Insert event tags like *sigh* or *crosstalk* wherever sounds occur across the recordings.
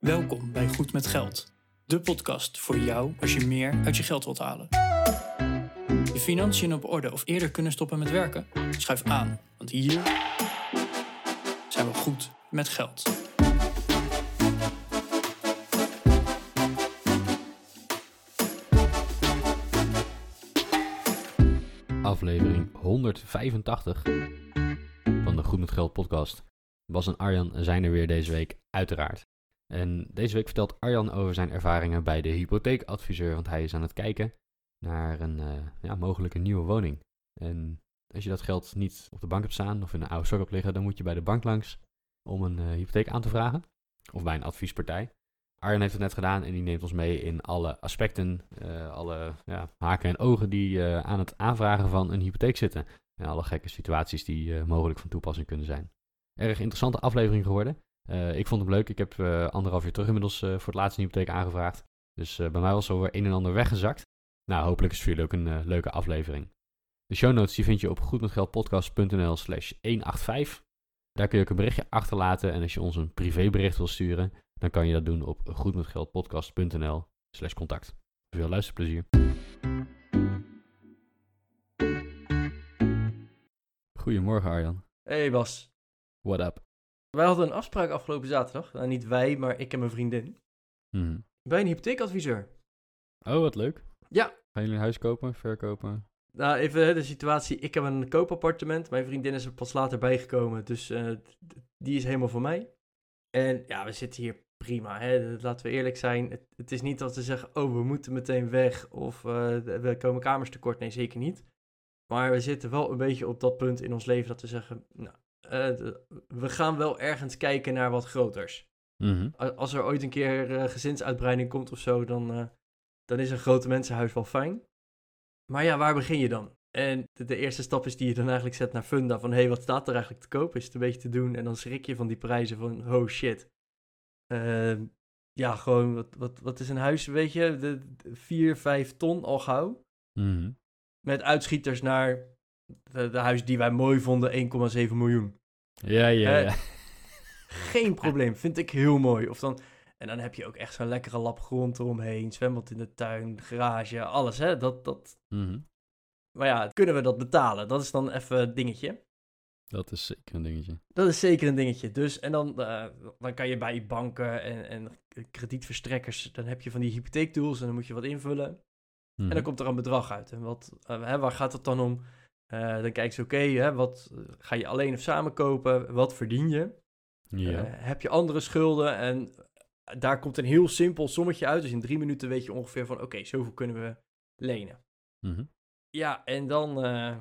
Welkom bij Goed met Geld, de podcast voor jou als je meer uit je geld wilt halen. Je financiën op orde of eerder kunnen stoppen met werken? Schuif aan, want hier zijn we goed met geld. aflevering 185 van de Goed met Geld podcast. Bas en Arjan zijn er weer deze week, uiteraard. En deze week vertelt Arjan over zijn ervaringen bij de hypotheekadviseur, want hij is aan het kijken naar een uh, ja, mogelijke nieuwe woning. En als je dat geld niet op de bank hebt staan of in een oude sok hebt liggen, dan moet je bij de bank langs om een uh, hypotheek aan te vragen. Of bij een adviespartij. Arjen heeft het net gedaan en die neemt ons mee in alle aspecten, uh, alle ja, haken en ogen die aan het aanvragen van een hypotheek zitten. En alle gekke situaties die mogelijk van toepassing kunnen zijn. Erg interessante aflevering geworden. Ik vond hem leuk. Ik heb anderhalf jaar terug inmiddels voor het laatst een hypotheek aangevraagd. Dus bij mij was er weer een en ander weggezakt. Nou, hopelijk is het voor jullie ook een leuke aflevering. De show notes die vind je op goedmetgeldpodcast.nl slash 185. Daar kun je ook een berichtje achterlaten en als je ons een privébericht wil sturen, dan kan je dat doen op goedmetgeldpodcast.nl slash contact. Veel luisterplezier. Goedemorgen Arjan. Hey Bas. What up? Wij hadden een afspraak afgelopen zaterdag. Nou, niet wij, maar ik en mijn vriendin. Mm. Bij een hypotheekadviseur. Oh, wat leuk. Ja. Gaan jullie een huis kopen, verkopen? Nou, even de situatie. Ik heb een koopappartement. Mijn vriendin is er pas later bijgekomen. Dus uh, die is helemaal voor mij. En ja, we zitten hier prima. Hè? Laten we eerlijk zijn. Het, het, is niet dat we zeggen, oh, we moeten meteen weg of uh, we komen kamers tekort. Nee, zeker niet. Maar we zitten wel een beetje op dat punt in ons leven dat we zeggen, nou, we gaan wel ergens kijken naar wat groters. Mm -hmm. Als er ooit een keer uh, gezinsuitbreiding komt of zo, dan, dan is een grote mensenhuis wel fijn. Maar ja, waar begin je dan? En de, de, eerste stap is die je dan eigenlijk zet naar Funda. Van, hé, hey, wat staat er eigenlijk te koop? Is het een beetje te doen? En dan schrik je van die prijzen van, oh shit. Uh, ja, gewoon, wat, wat, wat is een huis, weet je? De, 4, 5 ton al gauw. Mm -hmm. Met uitschieters naar de, de huis die wij mooi vonden, 1,7 miljoen. Ja, ja, uh, ja. *laughs* Geen probleem, vind ik heel mooi. Of dan, en dan heb je ook echt zo'n lekkere lap grond eromheen. Zwembad in de tuin, garage, alles, hè? Dat, dat... Mm -hmm. Maar ja, kunnen we dat betalen? Dat is dan even het dingetje. Dat is zeker een dingetje. Dat is zeker een dingetje. Dus, en dan, uh, dan kan je bij banken en, en kredietverstrekkers, dan heb je van die hypotheektools en dan moet je wat invullen. Mhm. En dan komt er een bedrag uit. En wat, uh, hè, waar gaat het dan om? Uh, dan kijken ze, oké, okay, wat ga je alleen of samen kopen? Wat verdien je? Ja. heb je andere schulden? En daar komt een heel simpel sommetje uit. Dus in drie minuten weet je ongeveer van, oké, okay, zoveel kunnen we lenen. Mm -hmm. Ja, en dan uh,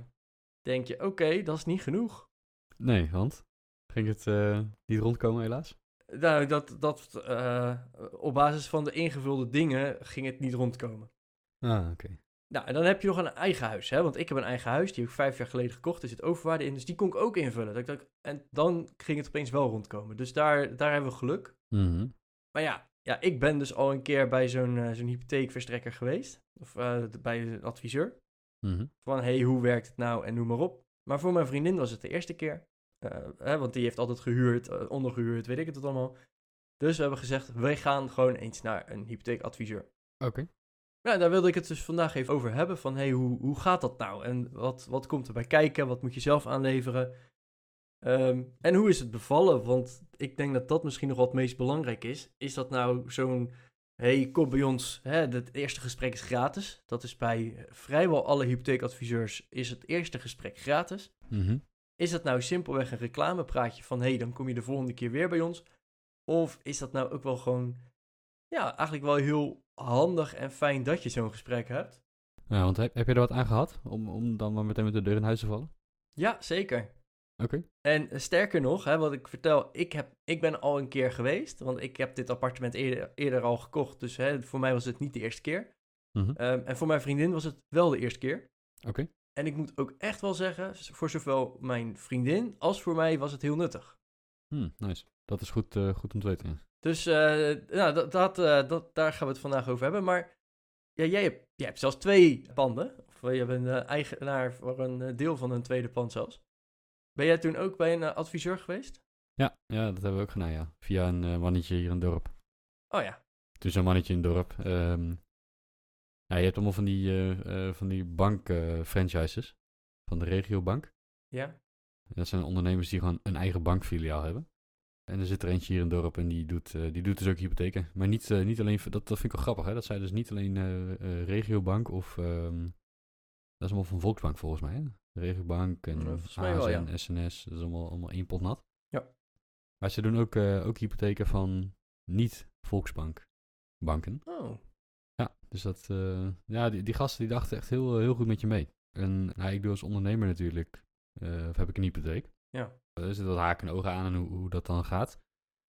denk je, oké, okay, dat is niet genoeg. Nee, want ging het uh, niet rondkomen helaas? Nou, dat, dat uh, op basis van de ingevulde dingen ging het niet rondkomen. Ah, oké. Okay. Nou, en dan heb je nog een eigen huis, hè? Want ik heb een eigen huis, die heb ik vijf jaar geleden gekocht. Er zit overwaarde in, dus die kon ik ook invullen. Dat ik dacht, en dan ging het opeens wel rondkomen. Dus daar, daar hebben we geluk. Mm -hmm. Maar ja, ja, ik ben dus al een keer bij zo'n uh, zo'n hypotheekverstrekker geweest. Of bij een adviseur. Mm -hmm. Van, hey, hoe werkt het nou en noem maar op. Maar voor mijn vriendin was het de eerste keer. Uh, hè, want die heeft altijd gehuurd, ondergehuurd, weet ik het allemaal. Dus we hebben gezegd, wij gaan gewoon eens naar een hypotheekadviseur. Oké. Okay. Ja, daar wilde ik het dus vandaag even over hebben. Van, hey, hoe, hoe gaat dat nou? En wat, wat komt erbij kijken? Wat moet je zelf aanleveren? Um, en hoe is het bevallen? Want ik denk dat dat misschien nog wat het meest belangrijk is. Is dat nou zo'n hey, kom bij ons, hè, het eerste gesprek is gratis. Dat is bij vrijwel alle hypotheekadviseurs, is het eerste gesprek gratis. Mm -hmm. Is dat nou simpelweg een reclamepraatje van, hey, dan kom je de volgende keer weer bij ons? Of is dat nou ook wel gewoon, ja, eigenlijk wel heel handig en fijn dat je zo'n gesprek hebt? Ja, want heb, heb je er wat aan gehad, om, om dan maar meteen met de deur in huis te vallen? Ja, zeker. Oké. Okay. En sterker nog, hè, wat ik vertel, ik, heb, ik ben al een keer geweest, want ik heb dit appartement eerder, eerder al gekocht. Dus hè, voor mij was het niet de eerste keer. Mm -hmm. um, en voor mijn vriendin was het wel de eerste keer. Oké. Okay. En ik moet ook echt wel zeggen, voor zowel mijn vriendin als voor mij was het heel nuttig. Hmm, nice. Dat is goed, uh, goed om te weten. Dus uh, nou, dat, dat, uh, dat, daar gaan we het vandaag over hebben. Maar ja, jij, hebt, jij hebt zelfs twee panden. Of je bent eigenaar voor een deel van een tweede pand zelfs. Ben jij toen ook bij een adviseur geweest? Ja, ja, dat hebben we ook gedaan, ja. Via een mannetje hier in het dorp. Oh ja. Toen zo'n mannetje in het dorp. ehm, ja, je hebt allemaal van die, eh, eh, van die bank-franchises. van de regiobank. Ja? Dat zijn ondernemers die gewoon een eigen bankfiliaal hebben. En er zit er eentje hier in het dorp en die doet, eh, die doet dus ook hypotheken. Maar niet, eh, niet alleen, dat, dat vind ik wel grappig hè. Dat zij dus niet alleen eh, regiobank of... ehm, dat is allemaal van Volksbank volgens mij hè. Regiobank en Ja, ASN, ja. SNS. Dat is allemaal, allemaal één pot nat. Ja. Maar ze doen ook, ook hypotheken van niet Volksbank banken. Oh. Ja, dus dat, ja, die, die gasten die dachten echt heel, heel goed met je mee. En nou, ik doe als ondernemer natuurlijk, of heb ik een hypotheek. Ja. Er zitten wat haken en ogen aan en hoe, hoe dat dan gaat.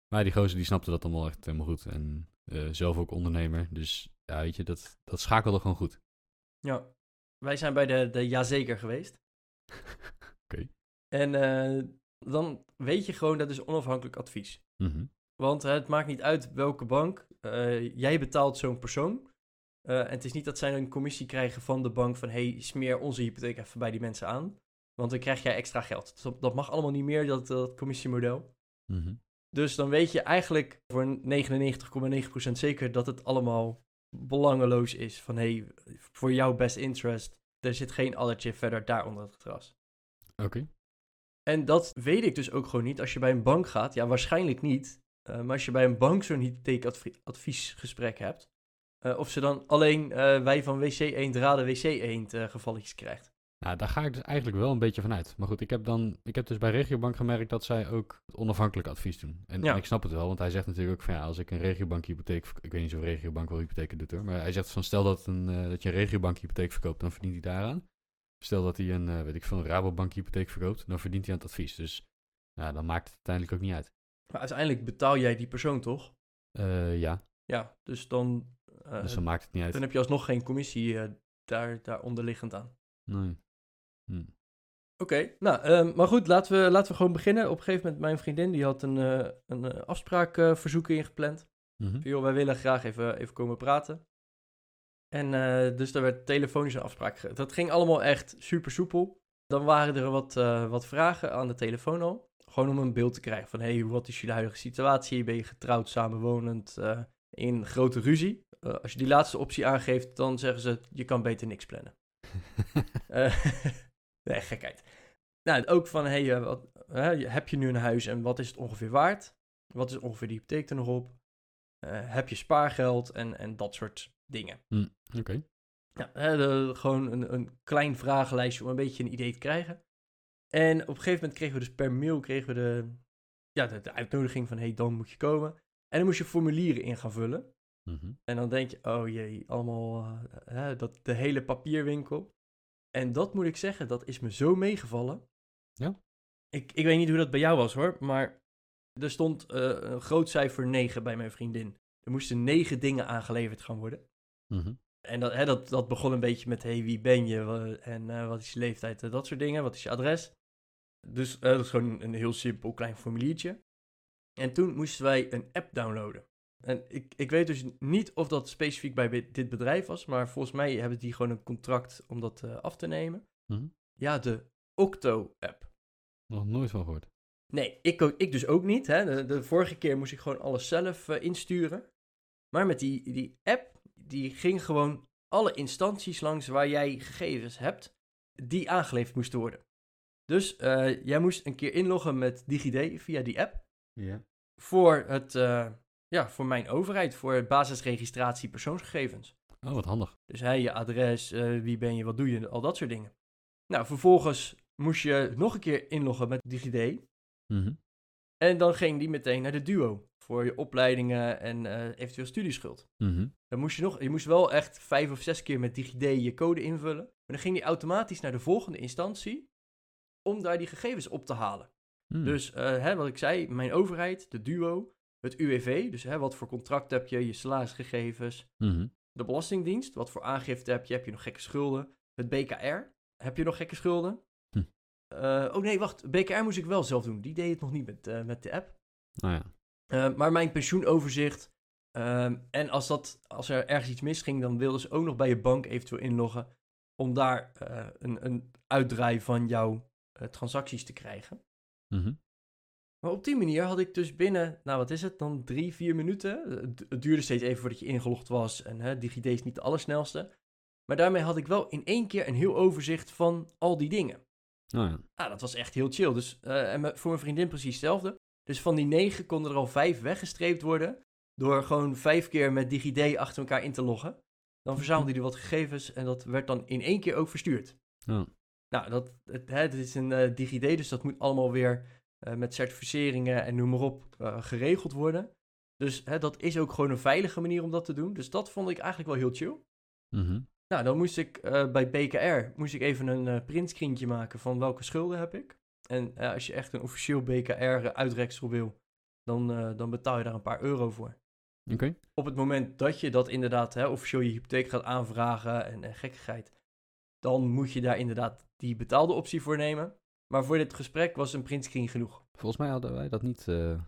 Maar die gozer die snapte dat allemaal echt helemaal goed. En eh, zelf ook ondernemer. Dus ja, weet je, dat, dat schakelde gewoon goed. Ja. Wij zijn bij de, de Jazeker geweest. *laughs* Oké. En eh, dan weet je gewoon, dat is onafhankelijk advies. Mhm. Want eh, het maakt niet uit welke bank. eh, jij betaalt zo'n persoon. En het is niet dat zij een commissie krijgen van de bank van... hey, smeer onze hypotheek even bij die mensen aan. Want dan krijg jij extra geld. Dus dat, dat mag allemaal niet meer, dat, dat commissiemodel. Mhm. Dus dan weet je eigenlijk voor 99,9% zeker dat het allemaal belangeloos is. Van hey, voor jouw best interest, er zit geen addertje verder daar onder het gras. Oké. En dat weet ik dus ook gewoon niet. Als je bij een bank gaat, ja, waarschijnlijk niet. Eh, maar als je bij een bank zo'n hypotheekadviesgesprek hebt, eh, of ze dan alleen eh, wij van WC Eend raden WC Eend gevalletjes krijgt. Nou, daar ga ik dus eigenlijk wel een beetje van uit. Maar goed, ik heb, dan, ik heb dus bij Regiobank gemerkt dat zij ook onafhankelijk advies doen. En, Ja. en ik snap het wel, want hij zegt natuurlijk ook van ja, als ik een regiobank hypotheek, ik weet niet of regiobank wel hypotheken doet hoor, maar hij zegt van stel dat, een, eh, dat je een regiobank hypotheek verkoopt, dan verdient hij daaraan. Stel dat hij een, eh, weet ik veel, een Rabobank hypotheek verkoopt, dan verdient hij aan het advies. Dus ja, dan maakt het uiteindelijk ook niet uit. Maar uiteindelijk betaal jij die persoon toch? Eh, ja, Ja, dus dan, dus dan maakt het niet uit. dan heb je alsnog geen commissie daar, daar onderliggend aan. Nee. Hm. Oké, nou, ehm, maar goed, laten we, laten we gewoon beginnen. Op een gegeven moment, mijn vriendin, die had een, eh een eh, afspraakverzoek ingepland. Mhm. Van, joh, wij willen graag even, even komen praten. En eh, dus daar werd telefonisch een afspraak. Dat ging allemaal echt super soepel. Dan waren er wat, eh, wat vragen aan de telefoon al. Gewoon om een beeld te krijgen van, hey, wat is jullie huidige situatie? Ben je getrouwd, samenwonend, eh, in grote ruzie? Eh, als je die laatste optie aangeeft, dan zeggen ze, je kan beter niks plannen. *laughs* *laughs* Nee, gekheid. Nou, ook van, hey, eh, wat, hè, heb je nu een huis en wat is het ongeveer waard? Wat is ongeveer de hypotheek er nog op? Eh, heb je spaargeld en, en dat soort dingen. Hm, Oké. Ja, de- gewoon een, een klein vragenlijstje om een beetje een idee te krijgen. En op een gegeven moment kregen we dus per mail kregen we de, ja, de, de uitnodiging van, hey, dan moet je komen. En dan moest je formulieren in gaan vullen. Mhm. En dan denk je, oh jee, allemaal eh, hè, dat, de hele papierwinkel. En dat moet ik zeggen, dat is me zo meegevallen. Ja? Ik, ik weet niet hoe dat bij jou was hoor, maar er stond eh, een groot cijfer 9 bij mijn vriendin. Er moesten negen dingen aangeleverd gaan worden. Mhm. En dat, hè, dat, dat begon een beetje met, hey, wie ben je en eh, wat is je leeftijd, en dat soort dingen. Wat is je adres? Dus eh, dat is gewoon een heel simpel klein formuliertje. En toen moesten wij een app downloaden. En ik, ik weet dus niet of dat specifiek bij dit bedrijf was, maar volgens mij hebben die gewoon een contract om dat eh, af te nemen. Mhm. Ja, de Octo-app. Nog nooit van gehoord. Nee, ik, ik dus ook niet. Hè. De, de vorige keer moest ik gewoon alles zelf eh, insturen. Maar met die, die app, die ging gewoon alle instanties langs waar jij gegevens hebt, die aangeleverd moesten worden. Dus eh, jij moest een keer inloggen met DigiD via die app Ja. voor, het, ja, voor mijn overheid, voor basisregistratie persoonsgegevens. Oh, wat handig. Dus hè, je adres, eh, wie ben je, wat doe je, al dat soort dingen. Nou, vervolgens moest je nog een keer inloggen met DigiD. Mhm. En dan ging die meteen naar de duo voor je opleidingen en eh, eventueel studieschuld. Mhm. Dan moest je nog, je moest wel echt vijf of zes keer met DigiD je code invullen. Maar dan ging die automatisch naar de volgende instantie om daar die gegevens op te halen. Hm. Dus eh, hè, wat ik zei, mijn overheid, de duo, het UWV, dus hè, wat voor contract heb je, je salarisgegevens, Mhm. de Belastingdienst, wat voor aangifte heb je, heb je nog gekke schulden, het BKR, heb je nog gekke schulden? Hm. Eh, oh nee, wacht, BKR moest ik wel zelf doen, die deed het nog niet met, eh, met de app. Nou ja. Uh, maar mijn pensioenoverzicht. ehm, en als, dat, als er ergens iets misging, dan wilden ze ook nog bij je bank eventueel inloggen. Om daar eh, een, een uitdraai van jouw eh, transacties te krijgen. Mhm. Maar op die manier had ik dus binnen, nou wat is het, dan drie, vier minuten. Het, duurde steeds even voordat je ingelogd was. En hè, DigiD is niet de allersnelste. Maar daarmee had ik wel in één keer een heel overzicht van al die dingen. Oh ja. Nou, dat was echt heel chill. Dus, eh, en voor mijn vriendin precies hetzelfde. Dus van die negen konden er al vijf weggestreept worden. Door gewoon vijf keer met DigiD achter elkaar in te loggen. Dan verzamelde hij wat gegevens en dat werd dan in één keer ook verstuurd. Nou, dat, het, hè, dit is een eh, DigiD, dus dat moet allemaal weer eh, met certificeringen en noem maar op eh, geregeld worden. Dus hè, dat is ook gewoon een veilige manier om dat te doen. Dus dat vond ik eigenlijk wel heel chill. Mhm. Nou, dan moest ik eh, bij BKR moest ik even een printscreentje maken van welke schulden heb ik. En als je echt een officieel BKR-uitreksel wil, dan, dan betaal je daar een paar euro voor. Oké. Op het moment dat je dat inderdaad hè, officieel je hypotheek gaat aanvragen en, en gekkigheid, dan moet je daar inderdaad die betaalde optie voor nemen. Maar voor dit gesprek was een printscreen genoeg. Volgens mij hadden wij dat niet, eh,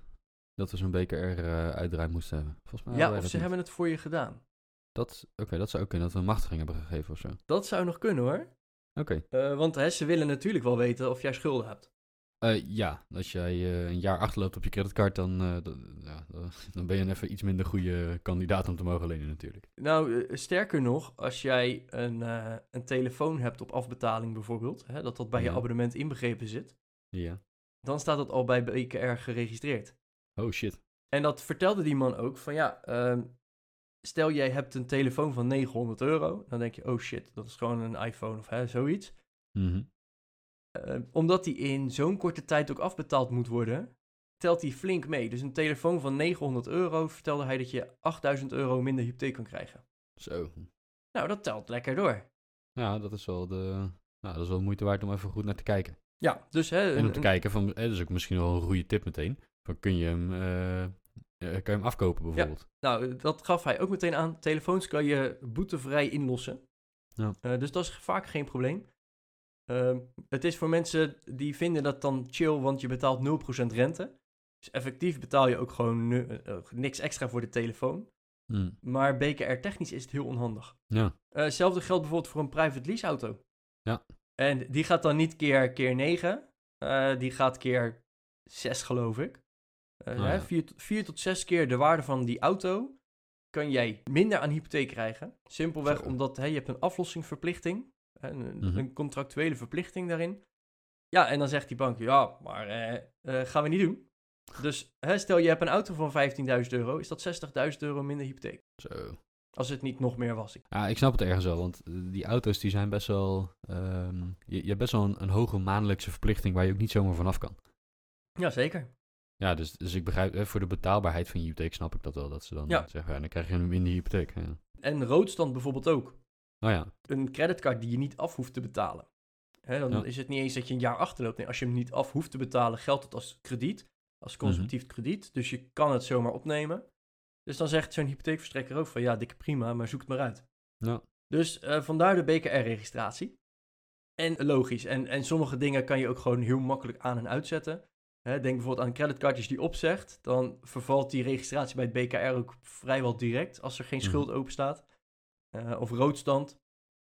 dat we zo'n BKR eh uitdraai moesten hebben. Volgens mij Ja, of ze niet. hebben het voor je gedaan. Dat, Oké, dat zou ook kunnen, dat we een machtiging hebben gegeven of zo. Dat zou nog kunnen hoor. Oké. Eh, want hè, ze willen natuurlijk wel weten of jij schulden hebt. Eh, ja, als jij eh, een jaar achterloopt op je creditcard, dan, eh, ja, *laughs* dan ben je een even iets minder goede kandidaat om te mogen lenen natuurlijk. Nou, sterker nog, als jij een, een telefoon hebt op afbetaling bijvoorbeeld, hè, dat dat bij je abonnement inbegrepen zit, Ja. dan staat dat al bij BKR geregistreerd. Oh shit. En dat vertelde die man ook van ja, ehm, stel jij hebt een telefoon van 900 euro, dan denk je, oh shit, dat is gewoon een iPhone of hè, zoiets. Mhm. Eh, omdat die in zo'n korte tijd ook afbetaald moet worden, telt die flink mee. Dus een telefoon van 900 euro vertelde hij dat je 8000 euro minder hypotheek kan krijgen. Zo. Nou, dat telt lekker door. Ja, dat is wel de, nou, dat is wel de moeite waard om even goed naar te kijken. Ja, dus hè, En om te een- kijken, van, eh, dat is ook misschien wel een goede tip meteen. Van, kun je hem, kan je hem afkopen bijvoorbeeld? Nou, dat gaf hij ook meteen aan. Telefoons kan je boetevrij inlossen. Ja. Dus dat is vaak geen probleem. Ehm, het is voor mensen die vinden dat dan chill, want je betaalt 0% rente. Dus effectief betaal je ook gewoon eh, eh, niks extra voor de telefoon. Hm. Maar BKR-technisch is het heel onhandig. Ja. Eh, hetzelfde geldt bijvoorbeeld voor een private lease auto. Ja. En die gaat dan niet keer, keer 9. eh, die gaat keer 6, geloof ik. Eh, Oh, hè, ja. vier, tot- vier tot zes keer de waarde van die auto kan jij minder aan hypotheek krijgen. Simpelweg omdat hè, je hebt een aflossingsverplichting. Hè, Een, Mhm. een contractuele verplichting daarin. Ja, en dan zegt die bank, ja, maar eh, gaan we niet doen. Dus hè, stel je hebt een auto van 15.000 euro, is dat 60.000 euro minder hypotheek. Zo. Als het niet nog meer was. Ja, ik snap het ergens wel, want eh, die auto's die zijn best wel... ehm, je, je hebt best wel een, een hoge maandelijkse verplichting waar je ook niet zomaar vanaf kan. Jazeker. Ja, dus, dus ik begrijp, eh, voor de betaalbaarheid van je hypotheek snap ik dat wel. Dat ze dan Ja. zeggen, ja, dan krijg je hem in hypotheek. Ja. En roodstand bijvoorbeeld ook. Oh ja, Een creditcard die je niet af hoeft te betalen. Hè, dan Ja. is het niet eens dat je een jaar achterloopt. Nee, als je hem niet af hoeft te betalen, geldt het als krediet. Als consumptief krediet. Dus je kan het zomaar opnemen. Dus dan zegt zo'n hypotheekverstrekker ook van ja, dikke prima, maar zoek het maar uit. Ja. Dus eh, vandaar de BKR-registratie. En logisch. En, en sommige dingen kan je ook gewoon heel makkelijk aan en uitzetten. Hè, denk bijvoorbeeld aan creditcardjes die opzegt. Dan vervalt die registratie bij het BKR ook vrijwel direct als er geen Mhm. schuld open staat. Eh, of roodstand.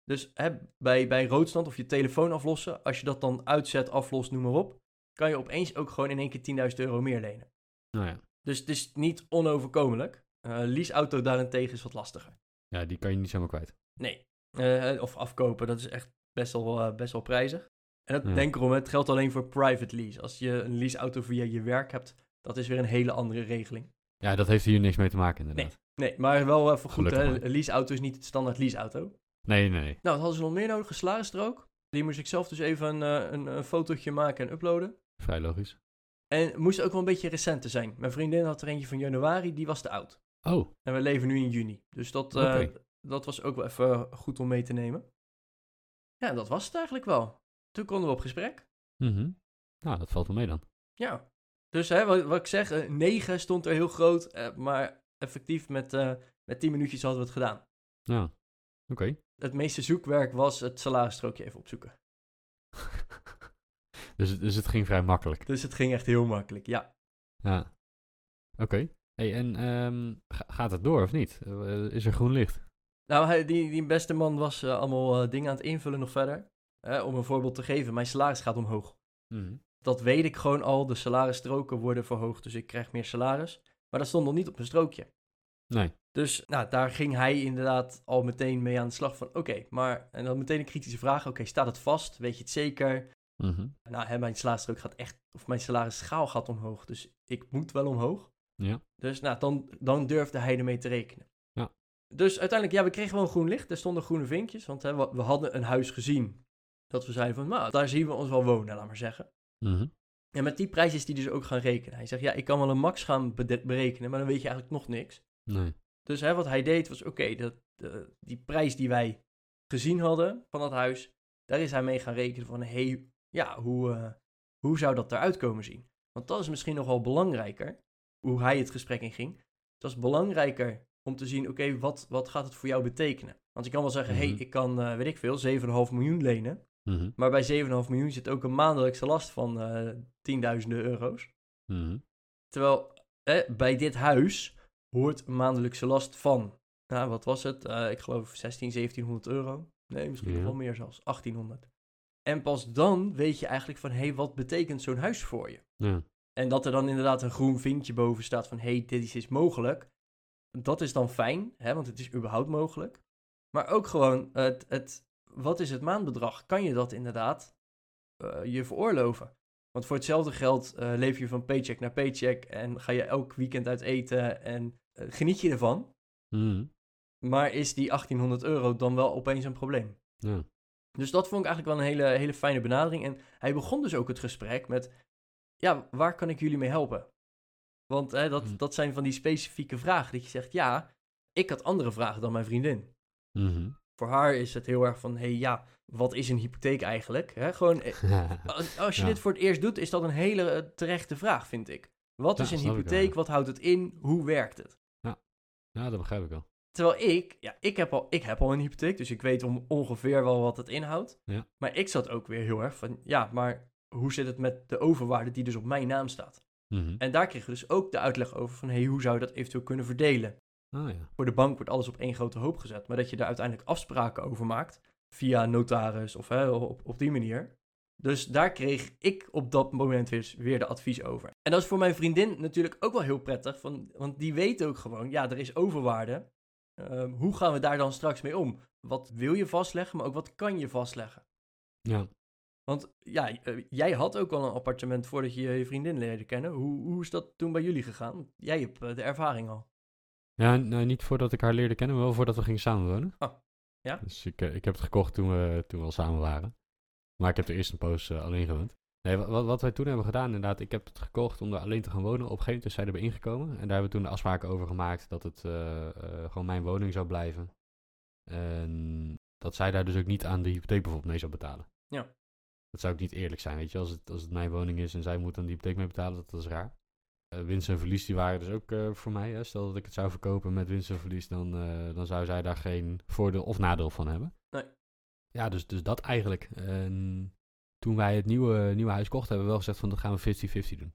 Dus hè, bij, bij roodstand of je telefoon aflossen, als je dat dan uitzet, aflost, noem maar op, kan je opeens ook gewoon in één keer 10.000 euro meer lenen. nou ja. Dus het is niet onoverkomelijk. Eh leaseauto daarentegen is wat lastiger. Ja, die kan je niet zomaar kwijt. Nee. Eh, of afkopen, dat is echt best wel, best wel prijzig. En dat, Ja. denk erom, het geldt alleen voor private lease. Als je een leaseauto via je werk hebt, dat is weer een hele andere regeling. Ja, dat heeft hier niks mee te maken inderdaad. Nee, maar wel even goed, Gelukkig hè? een leaseauto is niet het standaard leaseauto. Nee, nee. Nou, wat hadden ze nog meer nodig? Een salarisstrook. Die moest ik zelf dus even een, eh, een, een fotootje maken en uploaden. Vrij logisch. En het moest ook wel een beetje recenter zijn. Mijn vriendin had er eentje van januari, die was te oud. Oh, En we leven nu in juni. Dus dat, eh, dat was ook wel even goed om mee te nemen. Ja, dat was het eigenlijk wel. Toen konden we op gesprek. mhm. nou, dat valt wel mee dan. Ja. Dus hè, wat, wat ik zeg, eh, 9 stond er heel groot. eh, maar effectief met, eh met 10 minuutjes hadden we het gedaan. Ja, oké. Het meeste zoekwerk was het salarisstrookje even opzoeken. *laughs* dus, dus het ging vrij makkelijk. Dus het ging echt heel makkelijk, ja. Ja. Oké. Hey, en ehm, ga- gaat het door of niet? Eh, is er groen licht? Nou, hij, die, die beste man was eh, allemaal eh, dingen aan het invullen nog verder. Eh, om een voorbeeld te geven, mijn salaris gaat omhoog. Mhm. dat weet ik gewoon al. De salarisstroken worden verhoogd, dus ik krijg meer salaris. Maar dat stond nog niet op mijn strookje. Nee. Dus nou, daar ging hij inderdaad al meteen mee aan de slag van, oké, maar... En dan meteen een kritische vraag, oké, staat het vast? Weet je het zeker? Mhm. Nou, hè, mijn salarisstrook gaat echt, of mijn salarisschaal gaat omhoog, dus ik moet wel omhoog. Ja. Dus nou, dan, dan durfde hij ermee te rekenen. Ja. Dus uiteindelijk, ja, we kregen wel een groen licht. Er stonden groene vinkjes, want hè, we, we hadden een huis gezien. Dat we zeiden van, nou, daar zien we ons wel wonen, laat maar zeggen. Mhm. En met die prijs is hij dus ook gaan rekenen. Hij zegt, ja, ik kan wel een max gaan berekenen, maar dan weet je eigenlijk nog niks. Nee. Dus hè, wat hij deed was, oké, dat die prijs die wij gezien hadden van dat huis, daar is hij mee gaan rekenen van, hé, hey, ja, hoe, eh, hoe zou dat eruit komen zien? Want dat is misschien nog wel belangrijker, hoe hij het gesprek inging. Dat is belangrijker om te zien, oké, wat, wat gaat het voor jou betekenen? Want je kan wel zeggen, hé, Mhm. hey, ik kan, eh, weet ik veel, 7,5 miljoen lenen. Mhm. Maar bij 7,5 miljoen zit ook een maandelijkse last van eh tienduizenden euro's. Mhm. Terwijl eh, bij dit huis hoort een maandelijkse last van, nou wat was het? Eh, ik geloof 16, 1700 euro. Nee, misschien nog Ja. wel meer zelfs, 1800. En pas dan weet je eigenlijk van, hé, hey, wat betekent zo'n huis voor je? Ja. En dat er dan inderdaad een groen vinkje boven staat van, hé, hey, dit is, is mogelijk. Dat is dan fijn, hè, want het is überhaupt mogelijk. Maar ook gewoon, het, het, wat is het maandbedrag? Kan je dat inderdaad eh, je veroorloven? Want voor hetzelfde geld eh, leef je van paycheck naar paycheck en ga je elk weekend uit eten en eh, geniet je ervan. Mhm. Maar is die 1800 euro dan wel opeens een probleem? Ja. Dus dat vond ik eigenlijk wel een hele, hele fijne benadering. En hij begon dus ook het gesprek met: Ja, waar kan ik jullie mee helpen? Want hè, dat, Hmm. dat zijn van die specifieke vragen. Dat je zegt: Ja, ik had andere vragen dan mijn vriendin. Mhm. Voor haar is het heel erg van: Hé, hey, ja, wat is een hypotheek eigenlijk? Gewoon, eh, *laughs* als, als je Ja. dit voor het eerst doet, is dat een hele eh, terechte vraag, vind ik. Wat Ja, is een wel, hypotheek? Wat houdt het in? Hoe werkt het? ja, dat begrijp ik wel. Terwijl ik, ja, ik heb, al, ik heb al een hypotheek, dus ik weet om, ongeveer wel wat het inhoudt. Ja. Maar ik zat ook weer heel erg van, ja, maar hoe zit het met de overwaarde die dus op mijn naam staat? Mhm. En daar kregen we dus ook de uitleg over van, hey, hoe zou je dat eventueel kunnen verdelen? Oh ja. Voor de bank wordt alles op één grote hoop gezet, maar dat je daar uiteindelijk afspraken over maakt, via notaris of hè, op, op die manier. Dus daar kreeg ik op dat moment weer, weer de advies over. En dat is voor mijn vriendin natuurlijk ook wel heel prettig, van, want die weet ook gewoon, ja, er is overwaarde. Ehm, hoe gaan we daar dan straks mee om? Wat wil je vastleggen, maar ook wat kan je vastleggen? Ja. Want ja, eh, jij had ook al een appartement voordat je je vriendin leerde kennen. Hoe, hoe is dat toen bij jullie gegaan? Jij hebt eh, de ervaring al. Ja, nou, niet voordat ik haar leerde kennen, maar wel voordat we gingen samenwonen. Oh, ja? Dus ik, eh, ik heb het gekocht toen we, toen we al samen waren. Maar ik heb er eerst een poos eh, alleen gewoond. Nee, wa- wat, wat wij toen hebben gedaan, inderdaad, ik heb het gekocht om er alleen te gaan wonen. Op een gegeven moment is zij erbij ingekomen. En daar hebben we toen de afspraken over gemaakt dat het eh, gewoon mijn woning zou blijven. En dat zij daar dus ook niet aan de hypotheek bijvoorbeeld mee zou betalen. Ja. Dat zou ook niet eerlijk zijn, weet je. Als het, als het mijn woning is en zij moet dan die hypotheek mee betalen, dat, dat is raar. Eh, winst en verlies, die waren dus ook eh, voor mij. Hè. Stel dat ik het zou verkopen met winst en verlies, dan, eh, dan zou zij daar geen voordeel of nadeel van hebben. Nee. Ja, dus, dus dat eigenlijk. En toen wij het nieuwe, nieuwe huis kochten, hebben we wel gezegd van dat gaan we 50-50 doen.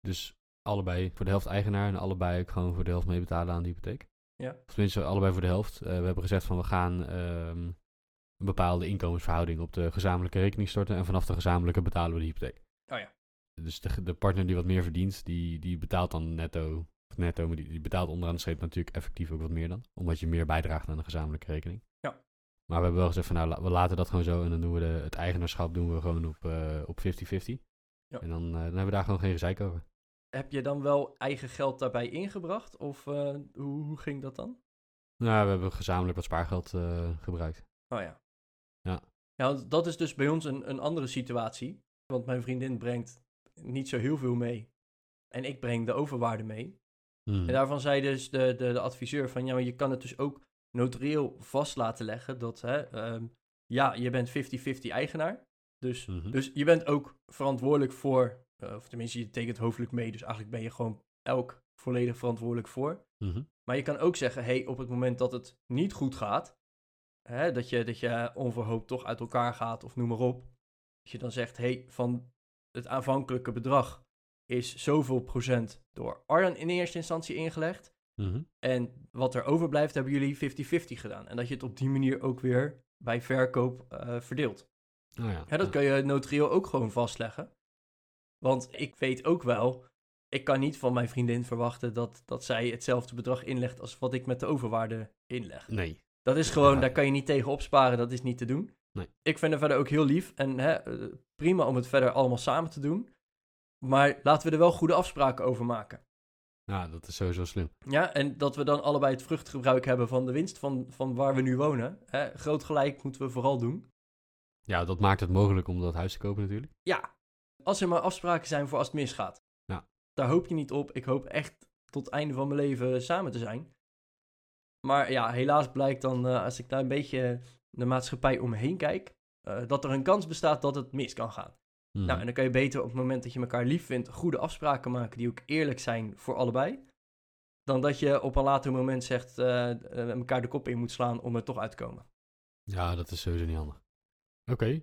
Dus allebei voor de helft eigenaar en allebei ook gewoon voor de helft mee betalen aan de hypotheek. Ja. Of tenminste, allebei voor de helft. We hebben gezegd van we gaan ehm, een bepaalde inkomensverhouding op de gezamenlijke rekening storten en vanaf de gezamenlijke betalen we de hypotheek. Oh ja. Dus de, de partner die wat meer verdient, die, die betaalt dan netto, of netto, maar die, die betaalt onderaan de streep natuurlijk effectief ook wat meer dan. Omdat je meer bijdraagt aan de gezamenlijke rekening. Ja. Maar we hebben wel gezegd van nou, we laten dat gewoon zo en dan doen we de, het eigenaarschap doen we gewoon op eh, op 50-50. Ja. En dan, eh, dan hebben we daar gewoon geen gezeik over. Heb je dan wel eigen geld daarbij ingebracht? Of eh, hoe, hoe ging dat dan? Nou, we hebben gezamenlijk wat spaargeld gebruikt. Oh ja. Ja. Ja, dat is dus bij ons een, een andere situatie. Want mijn vriendin brengt niet zo heel veel mee. En ik breng de overwaarde mee. Hmm. En daarvan zei dus de, de, de adviseur van... Ja, maar je kan het dus ook notarieel vast laten leggen dat... Hè, ehm, ja, je bent 50-50 eigenaar. Dus, Mhm. dus je bent ook verantwoordelijk voor... eh, of tenminste, je tekent hoofdelijk mee. Dus eigenlijk ben je gewoon elk volledig verantwoordelijk voor. Mhm. Maar je kan ook zeggen, hey, op het moment dat het niet goed gaat, hè, dat, je, dat je onverhoopt toch uit elkaar gaat of noem maar op, dat je dan zegt, hey, van het aanvankelijke bedrag is zoveel procent door Arjan in eerste instantie ingelegd. Mhm. En wat er overblijft, hebben jullie 50-50 gedaan. En dat je het op die manier ook weer bij verkoop eh, verdeelt. Oh ja. Dat ja. kun je notarieel ook gewoon vastleggen. Want ik weet ook wel, ik kan niet van mijn vriendin verwachten dat, dat zij hetzelfde bedrag inlegt als wat ik met de overwaarde inleg. Nee. Dat is gewoon, daar kan je niet tegen opsparen, dat is niet te doen. Nee. Ik vind het verder ook heel lief en hè, eh, prima om het verder allemaal samen te doen. Maar laten we er wel goede afspraken over maken. Ja, dat is sowieso slim. Ja, en dat we dan allebei het vruchtgebruik hebben van de winst van, van waar we nu wonen. Hè, groot gelijk moeten we vooral doen. Ja, dat maakt het mogelijk om dat huis te kopen natuurlijk. Ja, als er maar afspraken zijn voor als het misgaat. Ja. Daar hoop je niet op. Ik hoop echt tot het einde van mijn leven samen te zijn. Maar ja, helaas blijkt dan, eh, als ik daar een beetje de maatschappij om me heen kijk, eh, dat er een kans bestaat dat het mis kan gaan. Mhm. Nou, en dan kan je beter op het moment dat je elkaar lief vindt, goede afspraken maken die ook eerlijk zijn voor allebei. Dan dat je op een later moment zegt, eh, elkaar de kop in moet slaan om er toch uit te komen. Ja, dat is sowieso niet handig. Oké.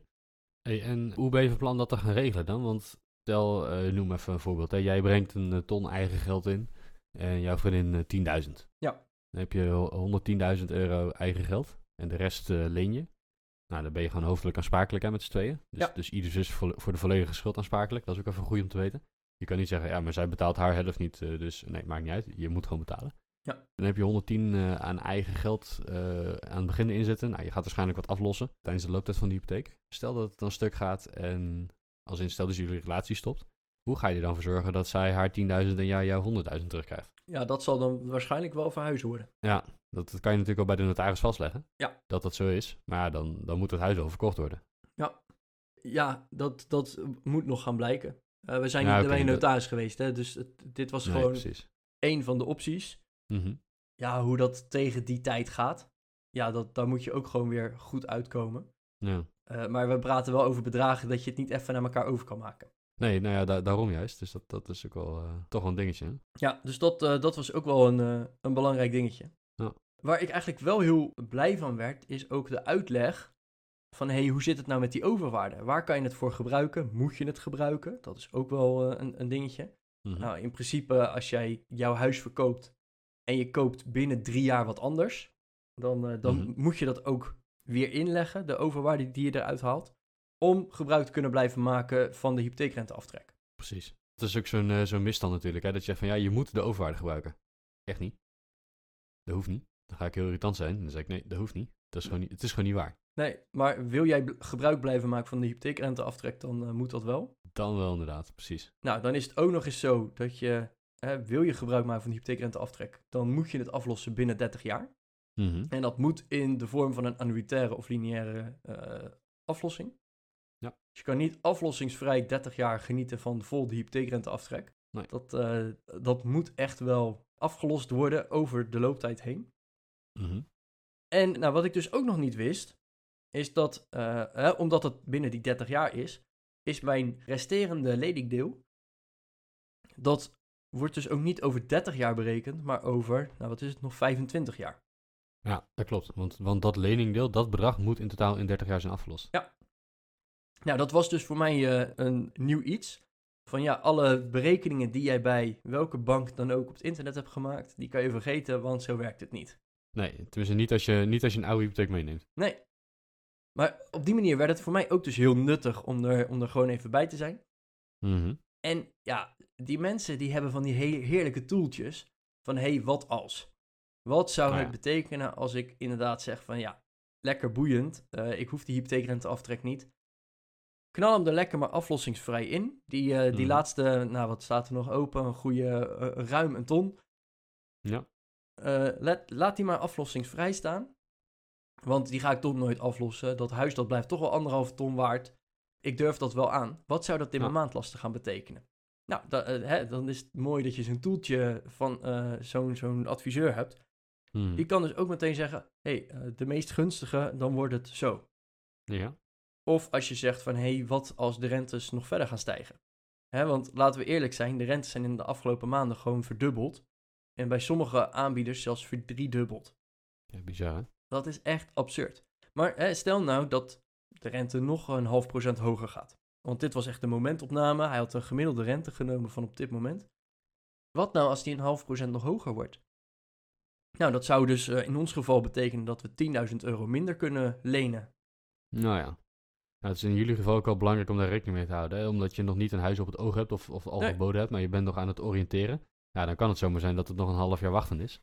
Hey, en hoe ben je van plan dat te gaan regelen dan? Want stel, eh, noem even een voorbeeld. Hè. Jij brengt een ton eigen geld in en jouw vriendin eh, 10.000. Ja. Dan heb je ho- 110.000 euro eigen geld en de rest eh, leen je. Nou, dan ben je gewoon hoofdelijk aansprakelijk hè, met z'n tweeën. Dus, Ja. dus ieder is voor, voor de volledige schuld aansprakelijk. Dat is ook even goed om te weten. Je kan niet zeggen, ja, maar zij betaalt haar helft niet, eh, dus nee, maakt niet uit. Je moet gewoon betalen. Ja. Dan heb je 110 eh, aan eigen geld aan het begin inzetten. Nou, je gaat waarschijnlijk wat aflossen tijdens de looptijd van die hypotheek. Stel dat het dan stuk gaat en als in stel dat jullie relatie stopt. Hoe ga je er dan voor zorgen dat zij haar 10.000 en jij jouw 100.000 terugkrijgt? Ja, dat zal dan waarschijnlijk wel verhuizen worden. Ja, dat, dat kan je natuurlijk al bij de notaris vastleggen. Ja. Dat dat zo is. Maar ja, dan, dan moet het huis wel verkocht worden. Ja, dat, dat moet nog gaan blijken. Eh, we zijn Ja, niet bij een dat- notaris geweest, hè, dus het- dit was Nee, gewoon precies. één van de opties. Mhm. Ja, hoe dat tegen die tijd gaat, ja, dat, daar moet je ook gewoon weer goed uitkomen. Ja. Eh, maar we praten wel over bedragen dat je het niet even naar elkaar over kan maken. Nee, nou ja, da- daarom juist. Dus dat, dat is ook wel eh, toch wel een dingetje. hè? Ja, dus dat, eh, dat was ook wel een, eh, een belangrijk dingetje. Ja. Waar ik eigenlijk wel heel blij van werd, is ook de uitleg van hey, hoe zit het nou met die overwaarde? Waar kan je het voor gebruiken? Moet je het gebruiken? Dat is ook wel een, een dingetje. Mhm. Nou, in principe, als jij jouw huis verkoopt en je koopt binnen drie jaar wat anders, dan, dan Mhm. moet je dat ook weer inleggen, de overwaarde die je eruit haalt, om gebruik te kunnen blijven maken van de hypotheekrenteaftrek. Precies. Dat is ook zo'n eh, zo'n misstand natuurlijk. Hè? Dat je zegt van ja, je moet de overwaarde gebruiken. Echt niet. Dat hoeft niet. Dan ga ik heel irritant zijn. Dan zeg ik nee, dat hoeft niet. Dat is gewoon niet het is gewoon niet waar. Nee, maar wil jij gebruik blijven maken van de hypotheekrenteaftrek, dan eh, moet dat wel. Dan wel inderdaad, precies. Nou, dan is het ook nog eens zo dat je, hè, wil je gebruik maken van de hypotheekrenteaftrek, dan moet je het aflossen binnen 30 jaar. Mhm. En dat moet in de vorm van een annuitaire of lineaire eh, aflossing. Ja. Dus je kan niet aflossingsvrij 30 jaar genieten van vol de hypotheekrenteaftrek. Nee. Dat, eh, dat moet echt wel afgelost worden over de looptijd heen. Mhm. En nou, wat ik dus ook nog niet wist, is dat, eh, hè, omdat het binnen die 30 jaar is, is mijn resterende leningdeel, dat wordt dus ook niet over 30 jaar berekend, maar over, nou wat is het, nog 25 jaar. Ja, dat klopt. Want, want dat leningdeel, dat bedrag moet in totaal in 30 jaar zijn afgelost. Nou, dat was dus voor mij eh, een nieuw iets. Van ja, alle berekeningen die jij bij welke bank dan ook op het internet hebt gemaakt, die kan je vergeten, want zo werkt het niet. Nee, tenminste niet als je, niet als je een oude hypotheek meeneemt. Nee. Maar op die manier werd het voor mij ook dus heel nuttig om er, om er gewoon even bij te zijn. Mhm. En ja, die mensen die hebben van die he- heerlijke toeltjes van hé, hey, wat als? Wat zou Ah, het ja. betekenen als ik inderdaad zeg van ja, lekker boeiend, eh, ik hoef die hypotheekrenteaftrek niet. Knal hem er lekker maar aflossingsvrij in. Die, eh, die Mhm. laatste, nou wat staat er nog open, een goede, eh, ruim een ton. Ja. Eh, let, laat die maar aflossingsvrij staan. Want die ga ik toch nooit aflossen. Dat huis dat blijft toch wel anderhalf ton waard. Ik durf dat wel aan. Wat zou dat in Ja. mijn maandlasten gaan betekenen? Nou, da- eh, hè, dan is het mooi dat je zo'n toeltje van eh, zo'n zo'n adviseur hebt. Mhm. Die kan dus ook meteen zeggen, hé, hey, eh, de meest gunstige, dan wordt het zo. Ja. Of als je zegt van, hé, hey, wat als de rentes nog verder gaan stijgen? Want laten we eerlijk zijn, de rentes zijn in de afgelopen maanden gewoon verdubbeld. En bij sommige aanbieders zelfs verdriedubbeld. ja, bizar hè? Dat is echt absurd. Maar stel nou dat de rente nog een half procent hoger gaat. Want dit was echt een momentopname. Hij had een gemiddelde rente genomen van op dit moment. Wat nou als die een half procent nog hoger wordt? Nou, dat zou dus eh, in ons geval betekenen dat we 10.000 euro minder kunnen lenen. Nou ja. Nou, het is in jullie geval ook wel belangrijk om daar rekening mee te houden. Hè? Omdat je nog niet een huis op het oog hebt of, of al Nee. geboden hebt, maar je bent nog aan het oriënteren. Ja, dan kan het zomaar zijn dat het nog een half jaar wachten is.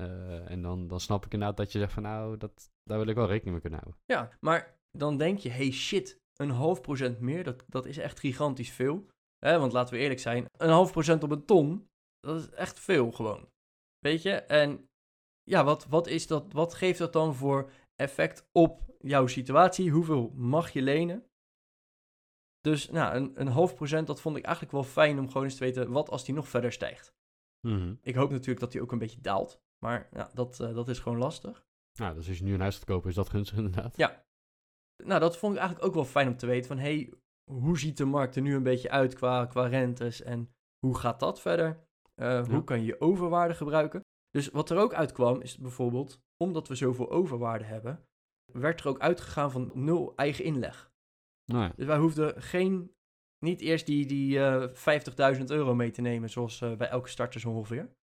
Eh, en dan, dan snap ik inderdaad dat je zegt van nou, dat, daar wil ik wel rekening mee kunnen houden. Ja, maar dan denk je, hey shit, een half procent meer, dat, dat is echt gigantisch veel. Hè, want laten we eerlijk zijn, een half procent op een ton, dat is echt veel gewoon. Weet je? En ja, wat, wat, is dat, wat geeft dat dan voor effect op jouw situatie? Hoeveel mag je lenen? Dus nou, een, een half procent, dat vond ik eigenlijk wel fijn om gewoon eens te weten, wat als die nog verder stijgt? Mhm. Ik hoop natuurlijk dat die ook een beetje daalt, maar ja, dat, eh, dat is gewoon lastig. Nou, dus als je nu een huis gaat kopen, is dat gunstig *laughs* inderdaad. Ja. Nou, dat vond ik eigenlijk ook wel fijn om te weten. Van, hey, hoe ziet de markt er nu een beetje uit qua, qua rentes? En hoe gaat dat verder? Eh, Hoe kan je je overwaarde gebruiken? Dus wat er ook uitkwam, is bijvoorbeeld... omdat we zoveel overwaarde hebben... werd er ook uitgegaan van nul eigen inleg. Nou ja. Dus wij hoefden geen... niet eerst die, die eh 50.000 euro mee te nemen... zoals eh, bij elke starter zo ongeveer.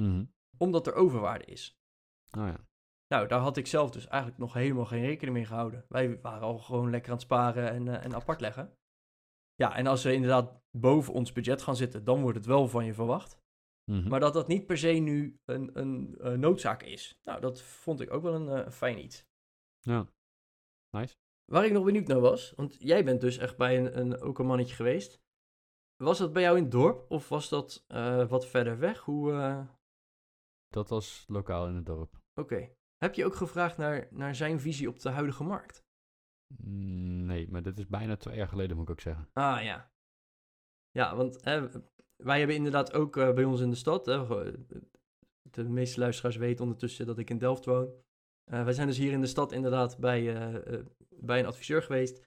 Mhm. Omdat er overwaarde is. Nou ja. Nou, daar had ik zelf dus eigenlijk nog helemaal geen rekening mee gehouden. Wij waren al gewoon lekker aan het sparen en, eh, en apart leggen. Ja, en als we inderdaad boven ons budget gaan zitten, dan wordt het wel van je verwacht. Mhm. Maar dat dat niet per se nu een, een, eh, noodzaak is. Nou, dat vond ik ook wel een eh, fijn iets. Ja. Nice. Waar ik nog benieuwd naar was, want jij bent dus echt bij een, een, ook een mannetje geweest. Was dat bij jou in het dorp of was dat eh, wat verder weg? Hoe, eh, Dat was lokaal in het dorp. Oké. Heb je ook gevraagd naar, naar zijn visie op de huidige markt? Mm, Nee, maar dit is bijna twee jaar geleden, moet ik ook zeggen. Ah ja. Ja, want hè, wij hebben inderdaad ook eh, bij ons in de stad. Hè, de meeste luisteraars weten ondertussen dat ik in Delft woon. Eh, wij zijn dus hier in de stad inderdaad bij, eh, bij een adviseur geweest.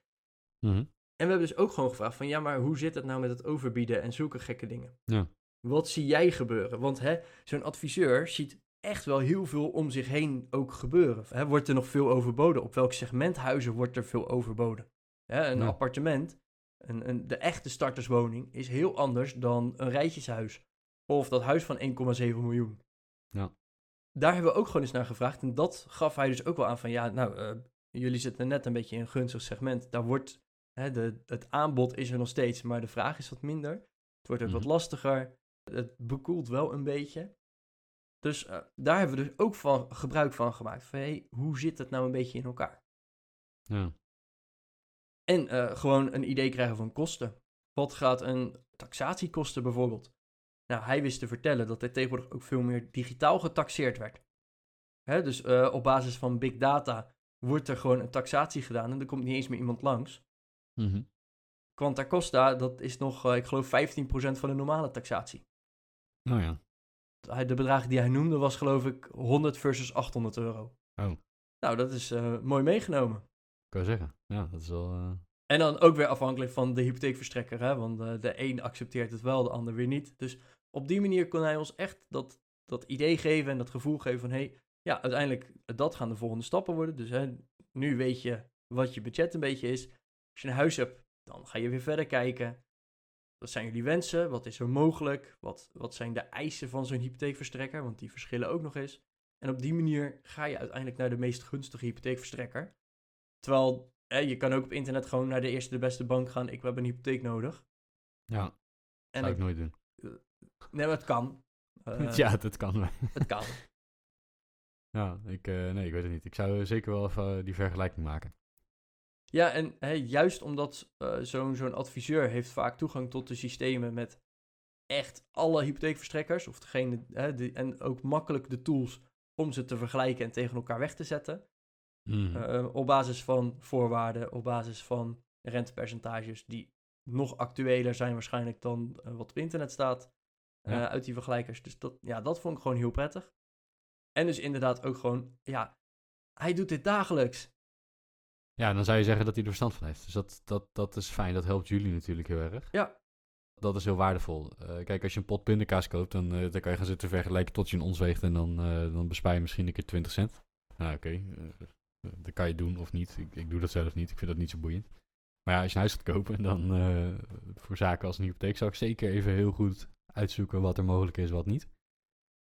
Mhm. En we hebben dus ook gewoon gevraagd van ja, maar hoe zit het nou met het overbieden en zulke gekke dingen? Ja. Wat zie jij gebeuren? Want hè, zo'n adviseur ziet echt wel heel veel om zich heen ook gebeuren. Hè, wordt er nog veel overboden? Op welk segment huizen wordt er veel overboden? Hè, een Ja. appartement, een, een, de echte starterswoning, is heel anders dan een rijtjeshuis. Of dat huis van 1,7 miljoen. Ja. Daar hebben we ook gewoon eens naar gevraagd. En dat gaf hij dus ook wel aan van ja, nou, eh, jullie zitten net een beetje in een gunstig segment. Daar wordt, hè, de, het aanbod is er nog steeds, maar de vraag is wat minder. Het wordt ook wat Mhm. lastiger. Het bekoelt wel een beetje. Dus eh, daar hebben we dus ook van, gebruik van gemaakt. Van, hey, hoe zit het nou een beetje in elkaar? Ja. En eh, gewoon een idee krijgen van kosten. Wat gaat een taxatie kosten bijvoorbeeld? Nou, hij wist te vertellen dat er tegenwoordig ook veel meer digitaal getaxeerd werd. Hè, dus eh, op basis van big data wordt er gewoon een taxatie gedaan en er komt niet eens meer iemand langs. Mhm. Quanta Costa, dat is nog, eh, ik geloof, 15% van de normale taxatie. Nou ja. De bedragen die hij noemde was geloof ik 100 versus 800 euro. Oh. Nou, dat is mooi meegenomen. Kan zeggen. Ja, dat is wel... eh, En dan ook weer afhankelijk van de hypotheekverstrekker, hè? want eh, de een accepteert het wel, de ander weer niet. Dus op die manier kon hij ons echt dat, dat idee geven en dat gevoel geven van, hé, hey, ja, uiteindelijk, dat gaan de volgende stappen worden. Dus hè, nu weet je wat je budget een beetje is. Als je een huis hebt, dan ga je weer verder kijken. Wat zijn jullie wensen? Wat is er mogelijk? Wat, wat zijn de eisen van zo'n hypotheekverstrekker? Want die verschillen ook nog eens. En op die manier ga je uiteindelijk naar de meest gunstige hypotheekverstrekker. Terwijl hè, je kan ook op internet gewoon naar de eerste de beste bank gaan. Ik heb een hypotheek nodig. ja, En zou ik nooit doen. nee, maar het kan. *laughs* Eh, ja, dat kan wel. Het kan. *laughs* Ja, ik, eh, nee, ik weet het niet. Ik zou zeker wel even eh, die vergelijking maken. Ja, en hè, juist omdat eh, zo'n zo'n adviseur heeft vaak toegang tot de systemen met echt alle hypotheekverstrekkers. Of degene, hè, die, en ook makkelijk de tools om ze te vergelijken en tegen elkaar weg te zetten. Mhm. Eh, op basis van voorwaarden, op basis van rentepercentages die nog actueler zijn waarschijnlijk dan eh, wat op internet staat eh, Ja. uit die vergelijkers. Dus dat, ja, dat vond ik gewoon heel prettig. En dus inderdaad ook gewoon, ja, hij doet dit dagelijks. Ja, dan zou je zeggen dat hij er verstand van heeft. Dus dat, dat, dat is fijn. Dat helpt jullie natuurlijk heel erg. Ja. Dat is heel waardevol. Kijk, als je een pot pindakaas koopt, dan, dan kan je gaan zitten vergelijken tot je een ons weegt. En dan, dan bespaar je misschien een keer 20 cent. Nou, oké. Dat kan je doen of niet. Ik, ik doe dat zelf niet. Ik vind dat niet zo boeiend. Maar ja, als je een huis gaat kopen, dan eh, voor zaken als een hypotheek zou ik zeker even heel goed uitzoeken wat er mogelijk is, wat niet.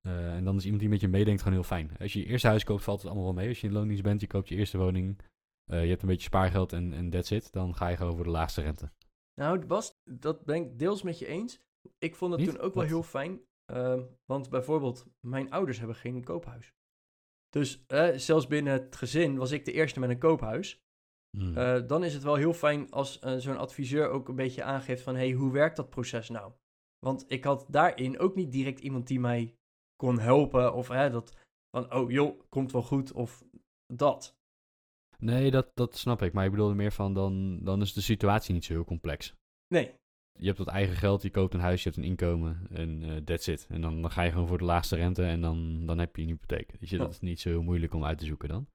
Eh, en dan is iemand die met je meedenkt gewoon heel fijn. Als je je eerste huis koopt, valt het allemaal wel mee. Als je in loondienst bent, je koopt je eerste woning. eh, je hebt een beetje spaargeld en, en that's it, dan ga je gewoon voor de laagste rente. Nou, Bas, dat ben ik deels met je eens. Ik vond het Niet? toen ook wel Wat? heel fijn. ehm, want bijvoorbeeld, mijn ouders hebben geen koophuis. Dus eh, zelfs binnen het gezin was ik de eerste met een koophuis. Hmm. Eh, dan is het wel heel fijn als eh, zo'n adviseur ook een beetje aangeeft van... hey, hoe werkt dat proces nou? Want ik had daarin ook niet direct iemand die mij kon helpen. Of hè, dat van, oh joh, komt wel goed of dat. Nee, dat, dat snap ik. Maar ik bedoelde meer van, dan, dan is de situatie niet zo heel complex. Nee, Je hebt wat eigen geld, je koopt een huis, je hebt een inkomen en eh that's it. En dan, dan ga je gewoon voor de laagste rente en dan, dan heb je een hypotheek. Dus je, dat is niet zo heel moeilijk om uit te zoeken dan.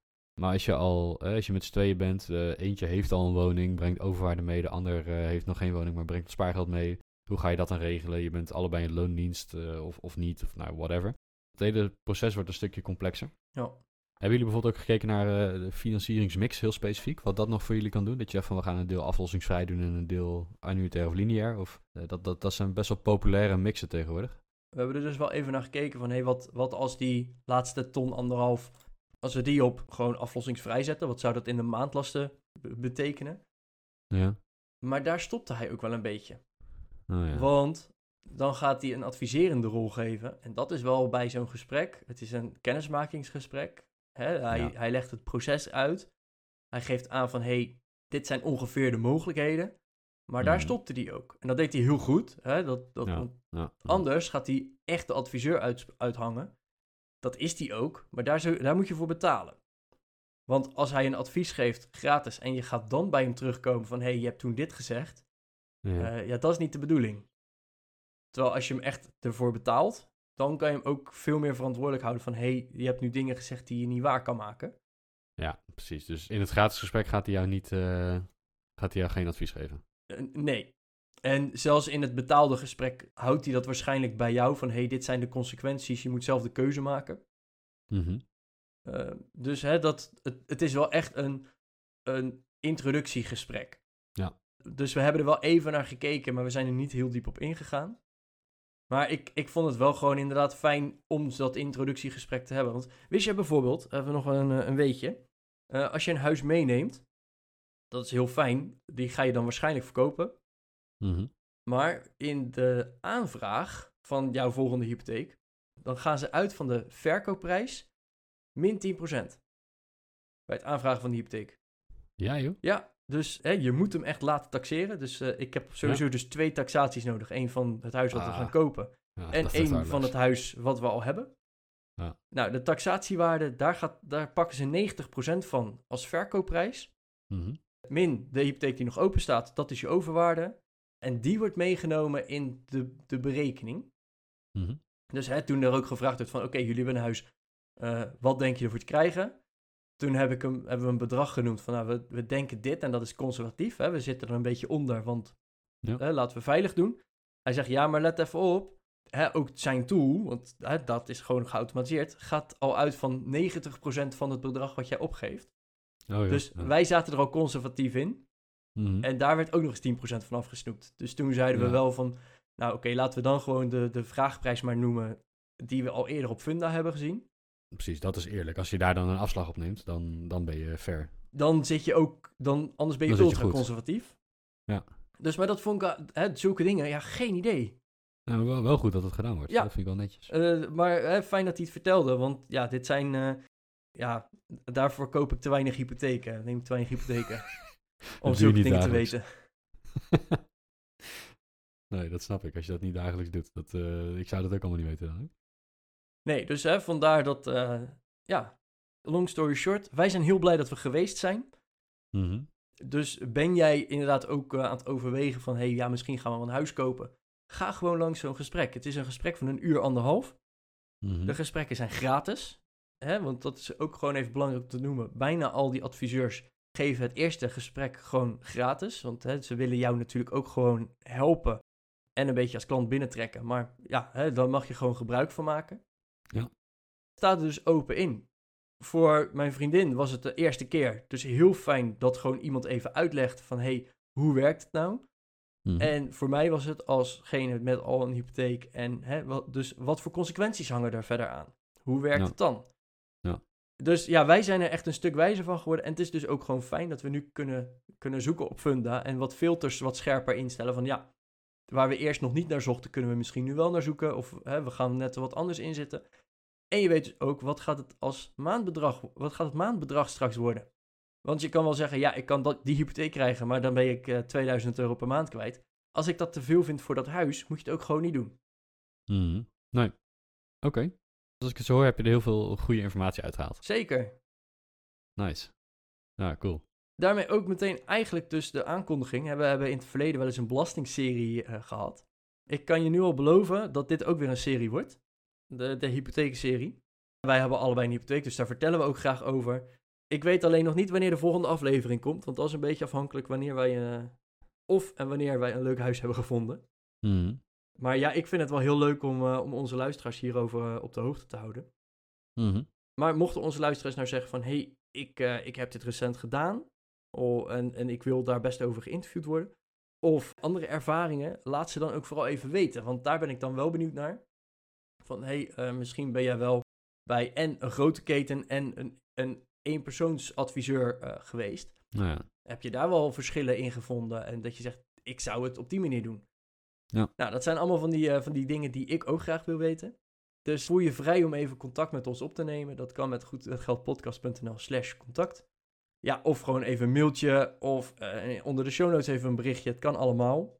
Maar als je al, eh, als je met z'n tweeën bent, eh, eentje heeft al een woning, brengt overwaarde mee, de ander heeft nog geen woning, maar brengt spaargeld mee. Hoe ga je dat dan regelen? Je bent allebei in loondienst of, of niet, of nou, whatever. Het hele proces wordt een stukje complexer. ja. Hebben jullie bijvoorbeeld ook gekeken naar eh, de financieringsmix, heel specifiek? Wat dat nog voor jullie kan doen? Dat je van we gaan een deel aflossingsvrij doen en een deel annuitair of lineair? Of, eh, dat, dat, dat zijn best wel populaire mixen tegenwoordig. We hebben er dus wel even naar gekeken van... hé, wat, wat als die laatste ton, anderhalf... als we die op gewoon aflossingsvrij zetten... wat zou dat in de maandlasten be- betekenen? Ja. Maar daar stopte hij ook wel een beetje. Oh, ja. Want dan gaat hij een adviserende rol geven. En dat is wel bij zo'n gesprek. Het is een kennismakingsgesprek. Hè? Hij, Ja. hij legt het proces uit. Hij geeft aan van, hey, dit zijn ongeveer de mogelijkheden. Maar daar Mhm. stopte hij ook. En dat deed hij heel goed. Hè? Dat, dat, Ja. want Ja. Anders gaat hij echt de adviseur uit, uithangen. Dat is hij ook, maar daar, daar moet je voor betalen. Want als hij een advies geeft gratis en je gaat dan bij hem terugkomen van... hé, hey, je hebt toen dit gezegd. Ja. Eh, ja, dat is niet de bedoeling. Terwijl als je hem echt ervoor betaalt, dan kan je hem ook veel meer verantwoordelijk houden van... hé, hey, je hebt nu dingen gezegd die je niet waar kan maken. ja, precies. Dus in het gratis gesprek gaat hij jou niet, eh, gaat hij jou geen advies geven. Eh, nee. En zelfs in het betaalde gesprek houdt hij dat waarschijnlijk bij jou van... hé, hey, dit zijn de consequenties, je moet zelf de keuze maken. Mhm. Uh, dus hè, dat, het, het is wel echt een, een introductiegesprek. Ja. Dus we hebben er wel even naar gekeken, maar we zijn er niet heel diep op ingegaan. Maar ik, ik vond het wel gewoon inderdaad fijn om dat introductiegesprek te hebben. Want wist je bijvoorbeeld, even nog een, eh, een weetje. eh, als je een huis meeneemt, dat is heel fijn. Die ga je dan waarschijnlijk verkopen. Mhm. Maar in de aanvraag van jouw volgende hypotheek, dan gaan ze uit van de verkoopprijs min 10%. Bij het aanvragen van de hypotheek. Ja, joh. Ja, dus hè, je moet hem echt laten taxeren. Dus eh, ik heb sowieso dus twee taxaties nodig. Eén van het huis wat we Ah. gaan kopen. Ja, en één van het huis wat we al hebben. Ja. Nou, de taxatiewaarde, daar, gaat, daar pakken ze 90% van als verkoopprijs. Mhm. Min de hypotheek die nog open staat, dat is je overwaarde. En die wordt meegenomen in de, de berekening. Mhm. Dus hè, toen er ook gevraagd werd van, oké, jullie hebben een huis, eh, wat denk je ervoor te krijgen? Toen heb ik hem, hebben we een bedrag genoemd van, nou, we, we denken dit en dat is conservatief. Hè? We zitten er een beetje onder, want Ja. hè, laten we veilig doen. Hij zegt, ja, maar let even op. Hè, ook zijn tool, want hè, dat is gewoon geautomatiseerd, gaat al uit van 90% van het bedrag wat jij opgeeft. Oh, ja. Dus ja. wij zaten er al conservatief in. Mhm. En daar werd ook nog eens 10% van afgesnoept. Dus toen zeiden we wel van, nou oké, laten we dan gewoon de, de vraagprijs maar noemen die we al eerder op Funda hebben gezien. Precies, dat is eerlijk. Als je daar dan een afslag op neemt, dan, dan ben je fair. Dan zit je ook, dan, anders ben je Dan je ultra conservatief. Ja. Dus maar dat vond ik, wel- hè, zulke dingen, ja, geen idee. Nou, wel, wel goed dat het gedaan wordt. Ja. Dat vind ik wel netjes. Eh, maar hè, fijn dat hij het vertelde, want ja, dit zijn, eh, ja, daarvoor koop ik te weinig hypotheken. Neem ik te weinig hypotheken. *laughs* om zulke dingen te weten. *laughs* nee, dat snap ik. Als je dat niet dagelijks doet. Dat, eh, ik zou dat ook allemaal niet weten. Dan. Nee, dus hè, vandaar dat, eh, ja, long story short, wij zijn heel blij dat we geweest zijn. Mhm. Dus ben jij inderdaad ook eh, aan het overwegen van, hé, hey, ja, misschien gaan we een huis kopen. Ga gewoon langs zo'n gesprek. Het is een gesprek van een uur, anderhalf. Mhm. De gesprekken zijn gratis. Hè, want dat is ook gewoon even belangrijk om te noemen. Bijna al die adviseurs geven het eerste gesprek gewoon gratis. Want hè, ze willen jou natuurlijk ook gewoon helpen. En een beetje als klant binnentrekken. Maar ja, hè, dan mag je gewoon gebruik van maken. Ja. Staat er dus open in. Voor mijn vriendin was het de eerste keer. Dus heel fijn dat gewoon iemand even uitlegt van... hé, hey, hoe werkt het nou? Mhm. En voor mij was het alsgene met al een hypotheek. En hè, wat, dus wat voor consequenties hangen er verder aan? Hoe werkt Ja. het dan? Ja. Dus ja, wij zijn er echt een stuk wijzer van geworden. En het is dus ook gewoon fijn dat we nu kunnen, kunnen zoeken op Funda. En wat filters wat scherper instellen. Van ja, waar we eerst nog niet naar zochten, kunnen we misschien nu wel naar zoeken. Of hè, we gaan net wat anders inzetten. En je weet dus ook, wat gaat het als maandbedrag, wat gaat het maandbedrag straks worden? Want je kan wel zeggen, ja, ik kan dat, die hypotheek krijgen, maar dan ben ik eh 2000 euro per maand kwijt. Als ik dat te veel vind voor dat huis, moet je het ook gewoon niet doen. Mhm. Nee. Oké. Dus als ik het zo hoor, heb je er heel veel goede informatie uitgehaald. Zeker. Nice. Ja, cool. Daarmee ook meteen eigenlijk dus de aankondiging. Hebben we hebben in het verleden wel eens een belastingserie eh, gehad. Ik kan je nu al beloven dat dit ook weer een serie wordt. De, de hypotheekserie. Wij hebben allebei een hypotheek, dus daar vertellen we ook graag over. Ik weet alleen nog niet wanneer de volgende aflevering komt. Want dat is een beetje afhankelijk wanneer wij... eh, of en wanneer wij een leuk huis hebben gevonden. Mhm. Maar ja, ik vind het wel heel leuk om, eh, om onze luisteraars hierover op de hoogte te houden. Mhm. Maar mochten onze luisteraars nou zeggen van... hé, hey, ik, ik heb dit recent gedaan... Oh, en, en ik wil daar best over geïnterviewd worden... of andere ervaringen, laat ze dan ook vooral even weten. Want daar ben ik dan wel benieuwd naar. Van, hé, hey, eh, misschien ben jij wel bij en een grote keten... en een, een eenpersoonsadviseur eh geweest. Nou ja. Heb je daar wel verschillen in gevonden? En dat je zegt, ik zou het op die manier doen. Ja. Nou, dat zijn allemaal van die, eh, van die dingen die ik ook graag wil weten. Dus voel je vrij om even contact met ons op te nemen. Dat kan met goedgeldpodcast.nl slash contact. Ja, of gewoon even een mailtje of eh, onder de show notes even een berichtje. Het kan allemaal.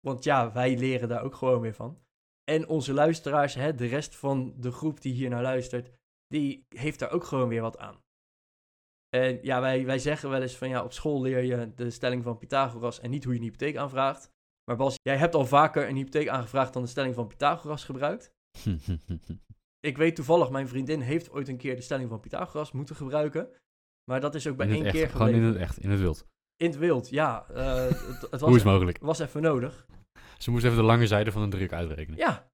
Want ja, wij leren daar ook gewoon weer van. En onze luisteraars, hè, de rest van de groep die hier naar luistert, die heeft daar ook gewoon weer wat aan. En ja, wij, wij zeggen wel eens van ja, op school leer je de stelling van Pythagoras en niet hoe je een hypotheek aanvraagt. Maar Bas, jij hebt al vaker een hypotheek aangevraagd dan de stelling van Pythagoras gebruikt. *laughs* Ik weet toevallig, mijn vriendin heeft ooit een keer de stelling van Pythagoras moeten gebruiken. Maar dat is ook bij één echt, keer Gewoon gebleven. in het echt, in het wild. In het wild, ja. eh, het, het *laughs* was, Hoe is het even, mogelijk? was even nodig. Ze moest even de lange zijde van een druk uitrekenen. Ja.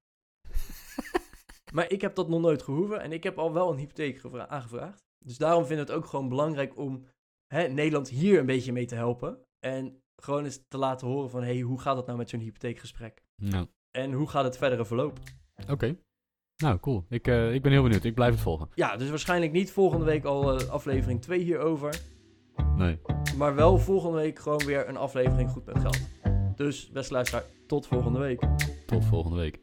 *laughs* maar ik heb dat nog nooit gehoeven en ik heb al wel een hypotheek gevra- aangevraagd. Dus daarom vind ik het ook gewoon belangrijk om hè, Nederland hier een beetje mee te helpen. En gewoon eens te laten horen van, hé, hey, hoe gaat het nou met zo'n hypotheekgesprek? Nou, En hoe gaat het verdere verlopen? oké. Nou, cool. Ik, eh, ik ben heel benieuwd. Ik blijf het volgen. Ja, dus waarschijnlijk niet volgende week al eh, aflevering 2 hierover. Nee. Maar wel volgende week gewoon weer een aflevering Goed met Geld. Dus, beste luisteraar, tot volgende week. Tot volgende week.